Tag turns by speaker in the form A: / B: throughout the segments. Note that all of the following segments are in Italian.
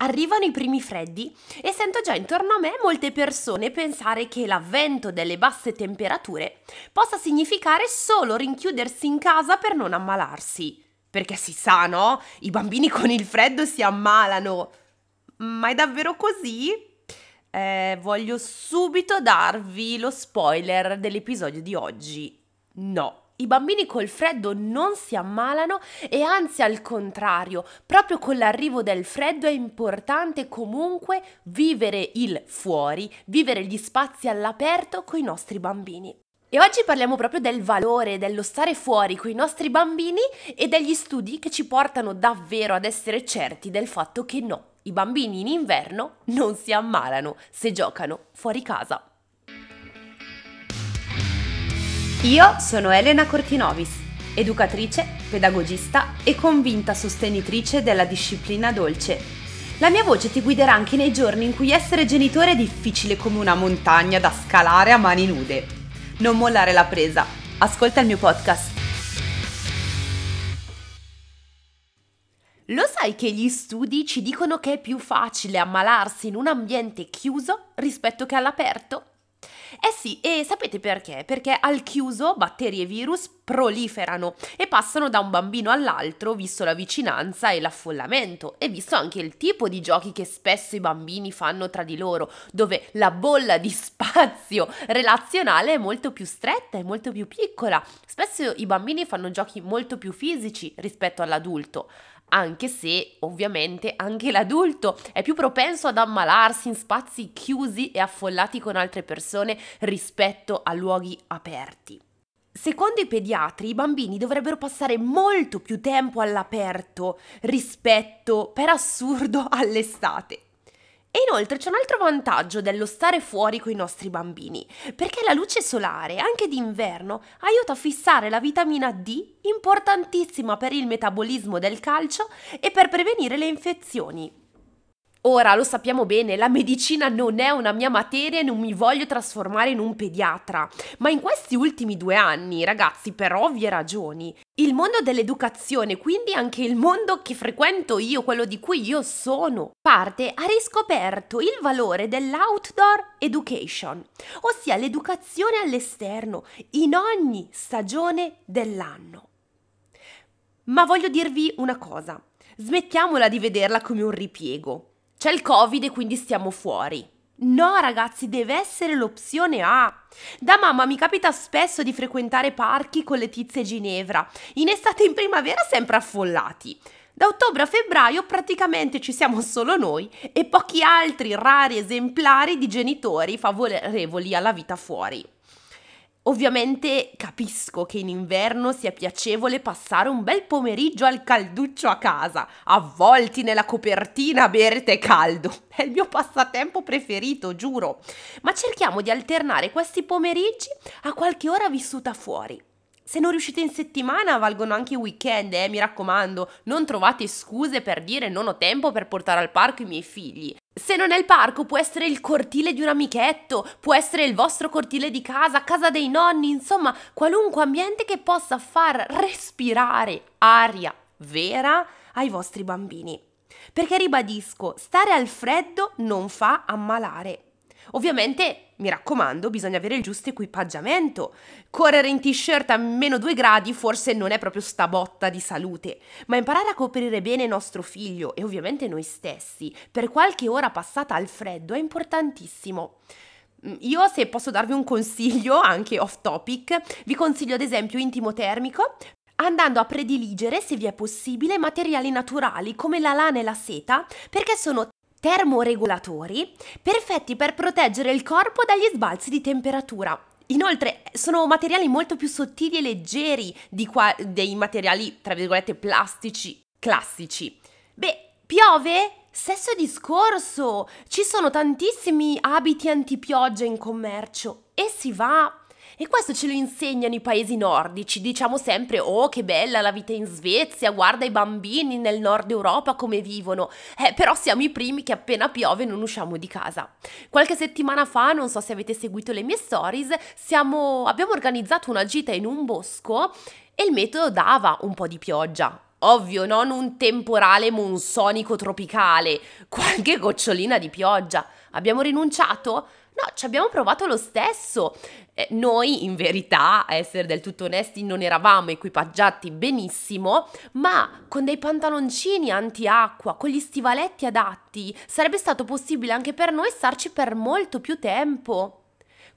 A: Arrivano i primi freddi e sento già intorno a me molte persone pensare che l'avvento delle basse temperature possa significare solo rinchiudersi in casa per non ammalarsi. Perché si sa, no? I bambini con il freddo si ammalano. Ma è davvero così? Eh, voglio subito darvi lo spoiler dell'episodio di oggi. No i bambini col freddo non si ammalano e anzi al contrario, proprio con l'arrivo del freddo è importante comunque vivere il fuori, vivere gli spazi all'aperto con i nostri bambini. E oggi parliamo proprio del valore dello stare fuori con i nostri bambini e degli studi che ci portano davvero ad essere certi del fatto che no, i bambini in inverno non si ammalano se giocano fuori casa.
B: Io sono Elena Cortinovis, educatrice, pedagogista e convinta sostenitrice della disciplina dolce. La mia voce ti guiderà anche nei giorni in cui essere genitore è difficile come una montagna da scalare a mani nude. Non mollare la presa, ascolta il mio podcast.
A: Lo sai che gli studi ci dicono che è più facile ammalarsi in un ambiente chiuso rispetto che all'aperto? Eh sì, e sapete perché? Perché al chiuso batteri e virus proliferano e passano da un bambino all'altro visto la vicinanza e l'affollamento e visto anche il tipo di giochi che spesso i bambini fanno tra di loro, dove la bolla di spazio relazionale è molto più stretta e molto più piccola. Spesso i bambini fanno giochi molto più fisici rispetto all'adulto anche se ovviamente anche l'adulto è più propenso ad ammalarsi in spazi chiusi e affollati con altre persone rispetto a luoghi aperti. Secondo i pediatri, i bambini dovrebbero passare molto più tempo all'aperto rispetto, per assurdo, all'estate. E inoltre c'è un altro vantaggio dello stare fuori con i nostri bambini, perché la luce solare, anche d'inverno, aiuta a fissare la vitamina D, importantissima per il metabolismo del calcio e per prevenire le infezioni. Ora lo sappiamo bene, la medicina non è una mia materia e non mi voglio trasformare in un pediatra, ma in questi ultimi due anni, ragazzi, per ovvie ragioni, il mondo dell'educazione, quindi anche il mondo che frequento io, quello di cui io sono, parte ha riscoperto il valore dell'outdoor education, ossia l'educazione all'esterno, in ogni stagione dell'anno. Ma voglio dirvi una cosa, smettiamola di vederla come un ripiego. C'è il Covid e quindi stiamo fuori. No, ragazzi, deve essere l'opzione A. Da mamma mi capita spesso di frequentare parchi con Letizia e Ginevra. In estate e in primavera sempre affollati. Da ottobre a febbraio praticamente ci siamo solo noi e pochi altri rari esemplari di genitori favorevoli alla vita fuori. Ovviamente capisco che in inverno sia piacevole passare un bel pomeriggio al calduccio a casa, avvolti nella copertina a bere tè caldo. È il mio passatempo preferito, giuro. Ma cerchiamo di alternare questi pomeriggi a qualche ora vissuta fuori. Se non riuscite in settimana, valgono anche i weekend, eh, mi raccomando. Non trovate scuse per dire non ho tempo per portare al parco i miei figli. Se non è il parco, può essere il cortile di un amichetto, può essere il vostro cortile di casa, casa dei nonni, insomma, qualunque ambiente che possa far respirare aria vera ai vostri bambini. Perché ribadisco, stare al freddo non fa ammalare. Ovviamente, mi raccomando, bisogna avere il giusto equipaggiamento. Correre in t-shirt a meno 2 gradi forse non è proprio sta botta di salute, ma imparare a coprire bene nostro figlio e ovviamente noi stessi per qualche ora passata al freddo è importantissimo. Mm, io se posso darvi un consiglio, anche off topic, vi consiglio ad esempio intimo termico, andando a prediligere, se vi è possibile, materiali naturali come la lana e la seta, perché sono termoregolatori perfetti per proteggere il corpo dagli sbalzi di temperatura. Inoltre sono materiali molto più sottili e leggeri qua- dei materiali, tra virgolette, plastici classici. Beh, piove? Stesso discorso! Ci sono tantissimi abiti antipioggia in commercio e si va e questo ce lo insegnano i paesi nordici. Diciamo sempre, oh che bella la vita in Svezia, guarda i bambini nel nord Europa come vivono. Eh, però siamo i primi che appena piove non usciamo di casa. Qualche settimana fa, non so se avete seguito le mie stories, siamo, abbiamo organizzato una gita in un bosco e il metodo dava un po' di pioggia Ovvio, non un temporale monsonico tropicale, qualche gocciolina di pioggia. Abbiamo rinunciato? No, ci abbiamo provato lo stesso. Eh, noi, in verità, a essere del tutto onesti, non eravamo equipaggiati benissimo, ma con dei pantaloncini anti-acqua, con gli stivaletti adatti, sarebbe stato possibile anche per noi starci per molto più tempo.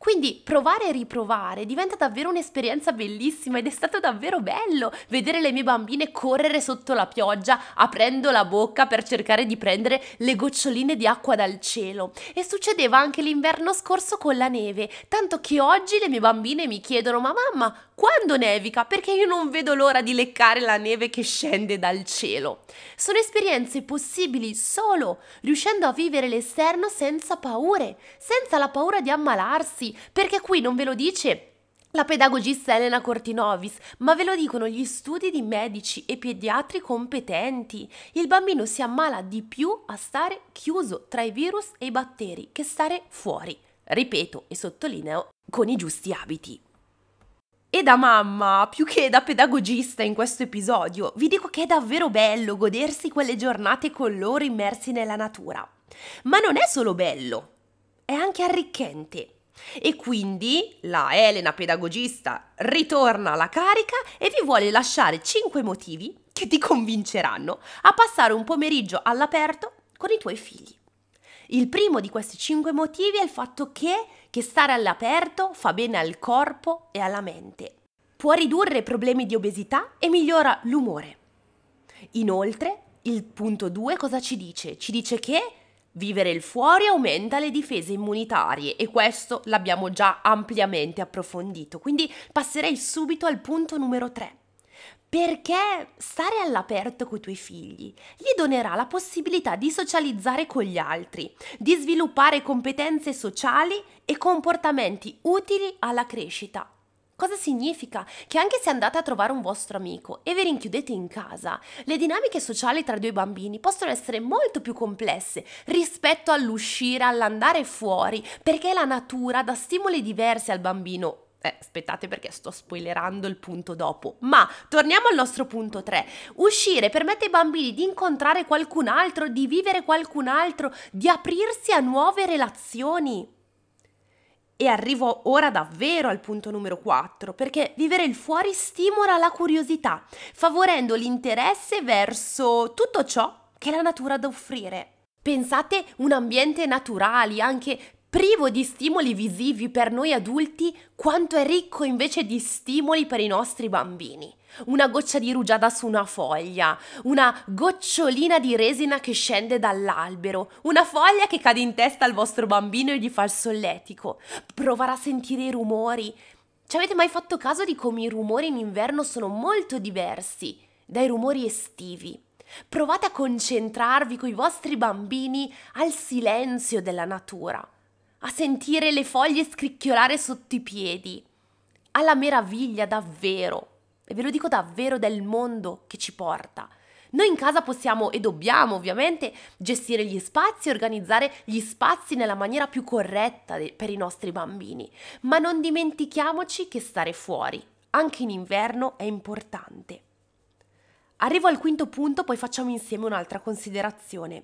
A: Quindi provare e riprovare diventa davvero un'esperienza bellissima ed è stato davvero bello vedere le mie bambine correre sotto la pioggia aprendo la bocca per cercare di prendere le goccioline di acqua dal cielo. E succedeva anche l'inverno scorso con la neve, tanto che oggi le mie bambine mi chiedono ma mamma quando nevica? Perché io non vedo l'ora di leccare la neve che scende dal cielo. Sono esperienze possibili solo riuscendo a vivere l'esterno senza paure, senza la paura di ammalarsi, perché qui non ve lo dice la pedagogista Elena Cortinovis, ma ve lo dicono gli studi di medici e pediatri competenti. Il bambino si ammala di più a stare chiuso tra i virus e i batteri che stare fuori. Ripeto e sottolineo con i giusti abiti. E da mamma, più che da pedagogista in questo episodio, vi dico che è davvero bello godersi quelle giornate con loro immersi nella natura. Ma non è solo bello, è anche arricchente. E quindi la Elena pedagogista ritorna alla carica e vi vuole lasciare 5 motivi che ti convinceranno a passare un pomeriggio all'aperto con i tuoi figli. Il primo di questi 5 motivi è il fatto che che stare all'aperto fa bene al corpo e alla mente. Può ridurre problemi di obesità e migliora l'umore. Inoltre, il punto 2 cosa ci dice? Ci dice che vivere il fuori aumenta le difese immunitarie e questo l'abbiamo già ampiamente approfondito, quindi passerei subito al punto numero 3 perché stare all'aperto con i tuoi figli gli donerà la possibilità di socializzare con gli altri, di sviluppare competenze sociali e comportamenti utili alla crescita. Cosa significa? Che anche se andate a trovare un vostro amico e vi rinchiudete in casa, le dinamiche sociali tra i due bambini possono essere molto più complesse rispetto all'uscire, all'andare fuori, perché la natura dà stimoli diversi al bambino eh, aspettate perché sto spoilerando il punto dopo. Ma torniamo al nostro punto 3. Uscire permette ai bambini di incontrare qualcun altro, di vivere qualcun altro, di aprirsi a nuove relazioni. E arrivo ora davvero al punto numero 4, perché vivere il fuori stimola la curiosità, favorendo l'interesse verso tutto ciò che la natura ha da offrire. Pensate un ambiente naturale, anche privo di stimoli visivi per noi adulti, quanto è ricco invece di stimoli per i nostri bambini. Una goccia di rugiada su una foglia, una gocciolina di resina che scende dall'albero, una foglia che cade in testa al vostro bambino e gli fa il solletico, provare a sentire i rumori. Ci avete mai fatto caso di come i rumori in inverno sono molto diversi dai rumori estivi? Provate a concentrarvi con i vostri bambini al silenzio della natura a sentire le foglie scricchiolare sotto i piedi, alla meraviglia davvero, e ve lo dico davvero del mondo che ci porta. Noi in casa possiamo e dobbiamo ovviamente gestire gli spazi organizzare gli spazi nella maniera più corretta per i nostri bambini, ma non dimentichiamoci che stare fuori, anche in inverno, è importante. Arrivo al quinto punto, poi facciamo insieme un'altra considerazione.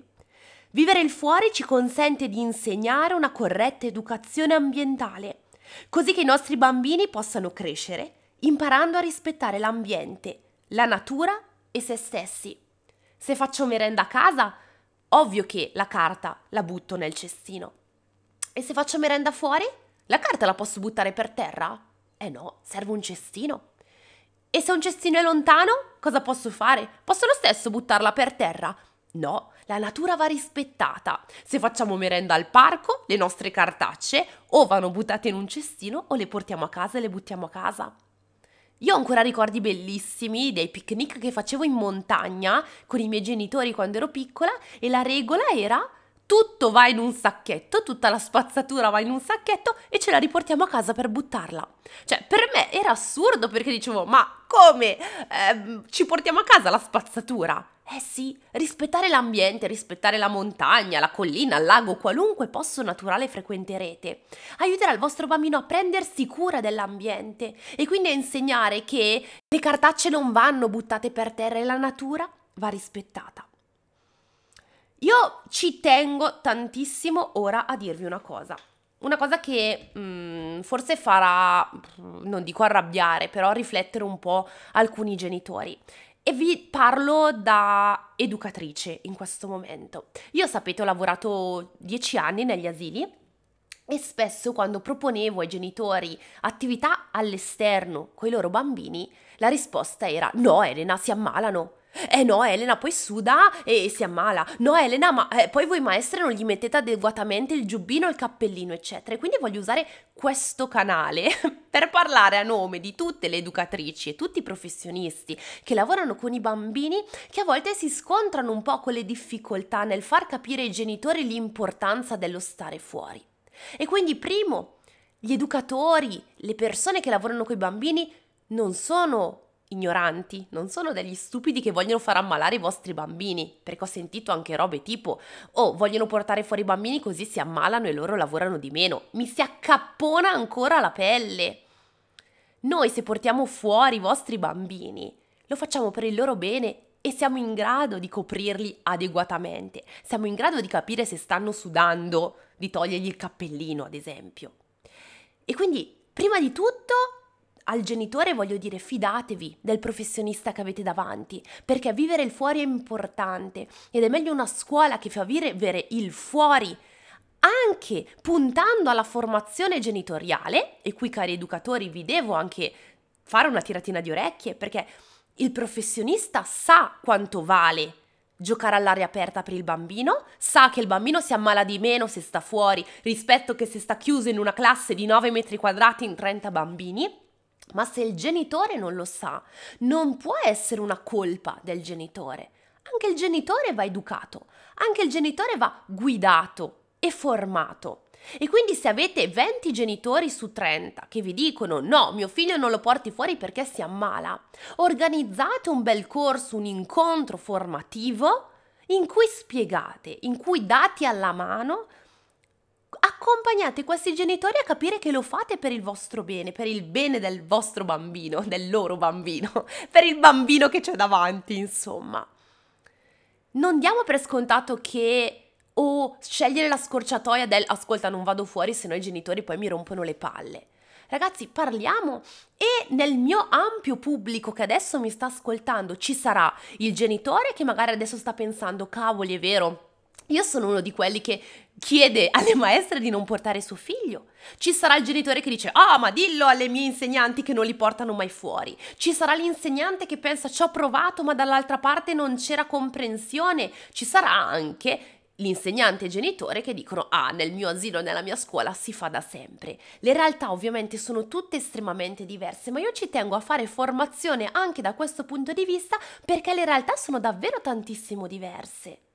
A: Vivere il fuori ci consente di insegnare una corretta educazione ambientale, così che i nostri bambini possano crescere imparando a rispettare l'ambiente, la natura e se stessi. Se faccio merenda a casa, ovvio che la carta la butto nel cestino. E se faccio merenda fuori, la carta la posso buttare per terra? Eh no, serve un cestino. E se un cestino è lontano, cosa posso fare? Posso lo stesso buttarla per terra? No, la natura va rispettata. Se facciamo merenda al parco, le nostre cartacce o vanno buttate in un cestino o le portiamo a casa e le buttiamo a casa. Io ho ancora ricordi bellissimi dei picnic che facevo in montagna con i miei genitori quando ero piccola e la regola era tutto va in un sacchetto, tutta la spazzatura va in un sacchetto e ce la riportiamo a casa per buttarla. Cioè, per me era assurdo perché dicevo, ma come? Eh, ci portiamo a casa la spazzatura? Eh sì, rispettare l'ambiente, rispettare la montagna, la collina, il lago, qualunque posto naturale frequenterete, aiuterà il vostro bambino a prendersi cura dell'ambiente e quindi a insegnare che le cartacce non vanno buttate per terra e la natura va rispettata. Io ci tengo tantissimo ora a dirvi una cosa. Una cosa che mh, mm, forse farà, non dico arrabbiare, però riflettere un po' alcuni genitori e vi parlo da educatrice in questo momento. Io sapete ho lavorato dieci anni negli asili e spesso quando proponevo ai genitori attività all'esterno con i loro bambini, la risposta era no Elena si ammalano, eh no, Elena poi suda e si ammala. No, Elena, ma eh, poi voi maestre non gli mettete adeguatamente il giubbino, il cappellino, eccetera. E quindi voglio usare questo canale per parlare a nome di tutte le educatrici e tutti i professionisti che lavorano con i bambini che a volte si scontrano un po' con le difficoltà nel far capire ai genitori l'importanza dello stare fuori. E quindi, primo, gli educatori, le persone che lavorano con i bambini non sono ignoranti, non sono degli stupidi che vogliono far ammalare i vostri bambini, perché ho sentito anche robe tipo oh, vogliono portare fuori i bambini così si ammalano e loro lavorano di meno. Mi si accappona ancora la pelle. Noi se portiamo fuori i vostri bambini, lo facciamo per il loro bene e siamo in grado di coprirli adeguatamente. Siamo in grado di capire se stanno sudando, di togliergli il cappellino, ad esempio. E quindi, prima di tutto, al genitore voglio dire fidatevi del professionista che avete davanti, perché vivere il fuori è importante ed è meglio una scuola che fa vivere il fuori anche puntando alla formazione genitoriale, e qui cari educatori vi devo anche fare una tiratina di orecchie, perché il professionista sa quanto vale giocare all'aria aperta per il bambino, sa che il bambino si ammala di meno se sta fuori rispetto che se sta chiuso in una classe di 9 metri quadrati in 30 bambini ma se il genitore non lo sa, non può essere una colpa del genitore. Anche il genitore va educato, anche il genitore va guidato e formato. E quindi se avete 20 genitori su 30 che vi dicono no, mio figlio non lo porti fuori perché si ammala, organizzate un bel corso, un incontro formativo in cui spiegate, in cui dati alla mano accompagnate questi genitori a capire che lo fate per il vostro bene, per il bene del vostro bambino, del loro bambino, per il bambino che c'è davanti, insomma. Non diamo per scontato che o oh, scegliere la scorciatoia del ascolta non vado fuori se no i genitori poi mi rompono le palle. Ragazzi, parliamo e nel mio ampio pubblico che adesso mi sta ascoltando ci sarà il genitore che magari adesso sta pensando, cavoli, è vero, io sono uno di quelli che chiede alle maestre di non portare suo figlio. Ci sarà il genitore che dice: Ah, ma dillo alle mie insegnanti che non li portano mai fuori. Ci sarà l'insegnante che pensa: Ci ho provato, ma dall'altra parte non c'era comprensione. Ci sarà anche l'insegnante e genitore che dicono ah nel mio asilo, nella mia scuola si fa da sempre. Le realtà ovviamente sono tutte estremamente diverse, ma io ci tengo a fare formazione anche da questo punto di vista perché le realtà sono davvero tantissimo diverse.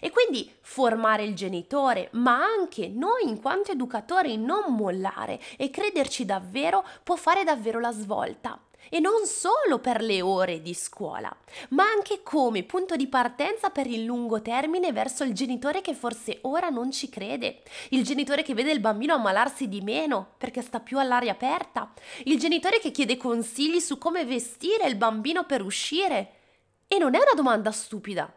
A: E quindi formare il genitore, ma anche noi in quanto educatori non mollare e crederci davvero può fare davvero la svolta. E non solo per le ore di scuola, ma anche come punto di partenza per il lungo termine verso il genitore che forse ora non ci crede, il genitore che vede il bambino ammalarsi di meno perché sta più all'aria aperta, il genitore che chiede consigli su come vestire il bambino per uscire. E non è una domanda stupida,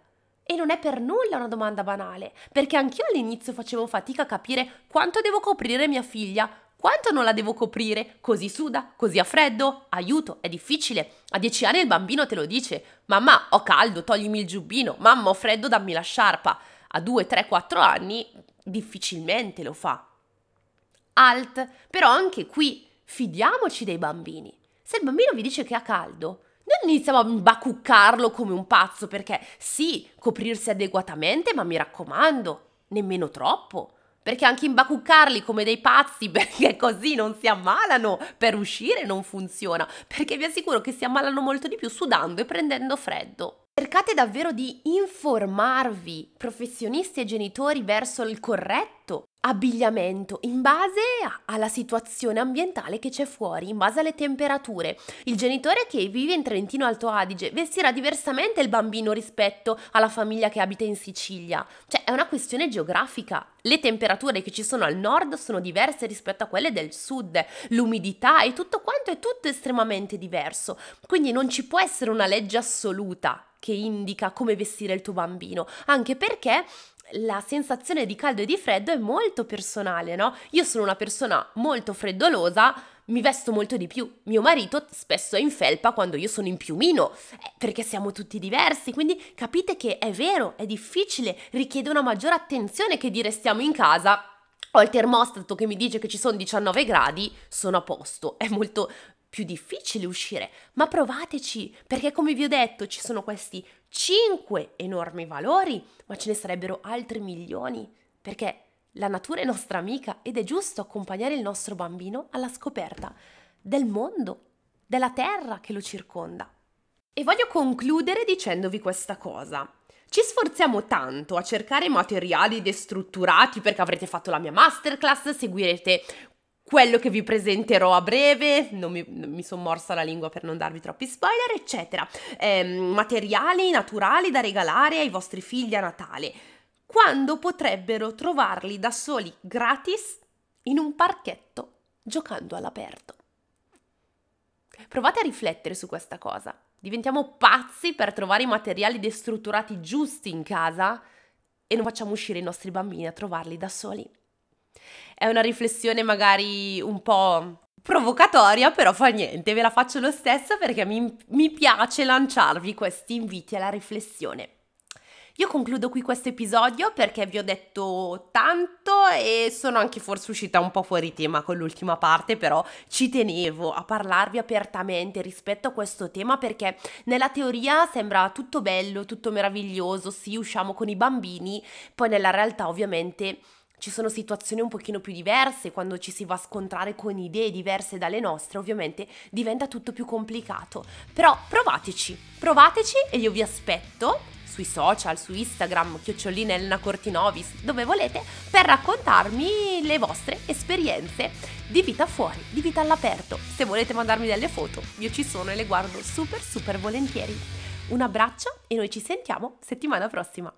A: e non è per nulla una domanda banale, perché anch'io all'inizio facevo fatica a capire quanto devo coprire mia figlia, quanto non la devo coprire, così suda, così ha freddo, aiuto, è difficile. A dieci anni il bambino te lo dice, mamma ho caldo, toglimi il giubbino, mamma ho freddo, dammi la sciarpa. A due, tre, quattro anni difficilmente lo fa. Alt, però anche qui fidiamoci dei bambini. Se il bambino vi dice che ha caldo, non iniziamo a bacuccarlo come un pazzo perché sì, coprirsi adeguatamente, ma mi raccomando, nemmeno troppo. Perché anche imbacuccarli come dei pazzi, perché così non si ammalano, per uscire non funziona, perché vi assicuro che si ammalano molto di più sudando e prendendo freddo. Cercate davvero di informarvi, professionisti e genitori, verso il corretto abbigliamento in base alla situazione ambientale che c'è fuori, in base alle temperature. Il genitore che vive in Trentino Alto Adige vestirà diversamente il bambino rispetto alla famiglia che abita in Sicilia. Cioè è una questione geografica. Le temperature che ci sono al nord sono diverse rispetto a quelle del sud, l'umidità e tutto quanto è tutto estremamente diverso. Quindi non ci può essere una legge assoluta che indica come vestire il tuo bambino, anche perché la sensazione di caldo e di freddo è molto personale, no? Io sono una persona molto freddolosa, mi vesto molto di più. Mio marito spesso è in felpa quando io sono in piumino, eh, perché siamo tutti diversi, quindi capite che è vero, è difficile, richiede una maggiore attenzione che dire stiamo in casa. Ho il termostato che mi dice che ci sono 19 gradi, sono a posto. È molto più difficile uscire, ma provateci, perché come vi ho detto ci sono questi 5 enormi valori, ma ce ne sarebbero altri milioni, perché la natura è nostra amica ed è giusto accompagnare il nostro bambino alla scoperta del mondo, della terra che lo circonda. E voglio concludere dicendovi questa cosa. Ci sforziamo tanto a cercare materiali destrutturati perché avrete fatto la mia masterclass, seguirete quello che vi presenterò a breve, non mi, mi sono morsa la lingua per non darvi troppi spoiler, eccetera. Eh, materiali naturali da regalare ai vostri figli a Natale, quando potrebbero trovarli da soli gratis in un parchetto giocando all'aperto. Provate a riflettere su questa cosa. Diventiamo pazzi per trovare i materiali destrutturati giusti in casa e non facciamo uscire i nostri bambini a trovarli da soli. È una riflessione magari un po' provocatoria, però fa niente, ve la faccio lo stesso perché mi, mi piace lanciarvi questi inviti alla riflessione. Io concludo qui questo episodio perché vi ho detto tanto e sono anche forse uscita un po' fuori tema con l'ultima parte, però ci tenevo a parlarvi apertamente rispetto a questo tema perché nella teoria sembra tutto bello, tutto meraviglioso, sì, usciamo con i bambini, poi nella realtà ovviamente ci sono situazioni un pochino più diverse, quando ci si va a scontrare con idee diverse dalle nostre, ovviamente diventa tutto più complicato. Però provateci, provateci e io vi aspetto sui social, su Instagram, chiocciolina Elena Cortinovis, dove volete, per raccontarmi le vostre esperienze di vita fuori, di vita all'aperto. Se volete mandarmi delle foto, io ci sono e le guardo super super volentieri. Un abbraccio e noi ci sentiamo settimana prossima.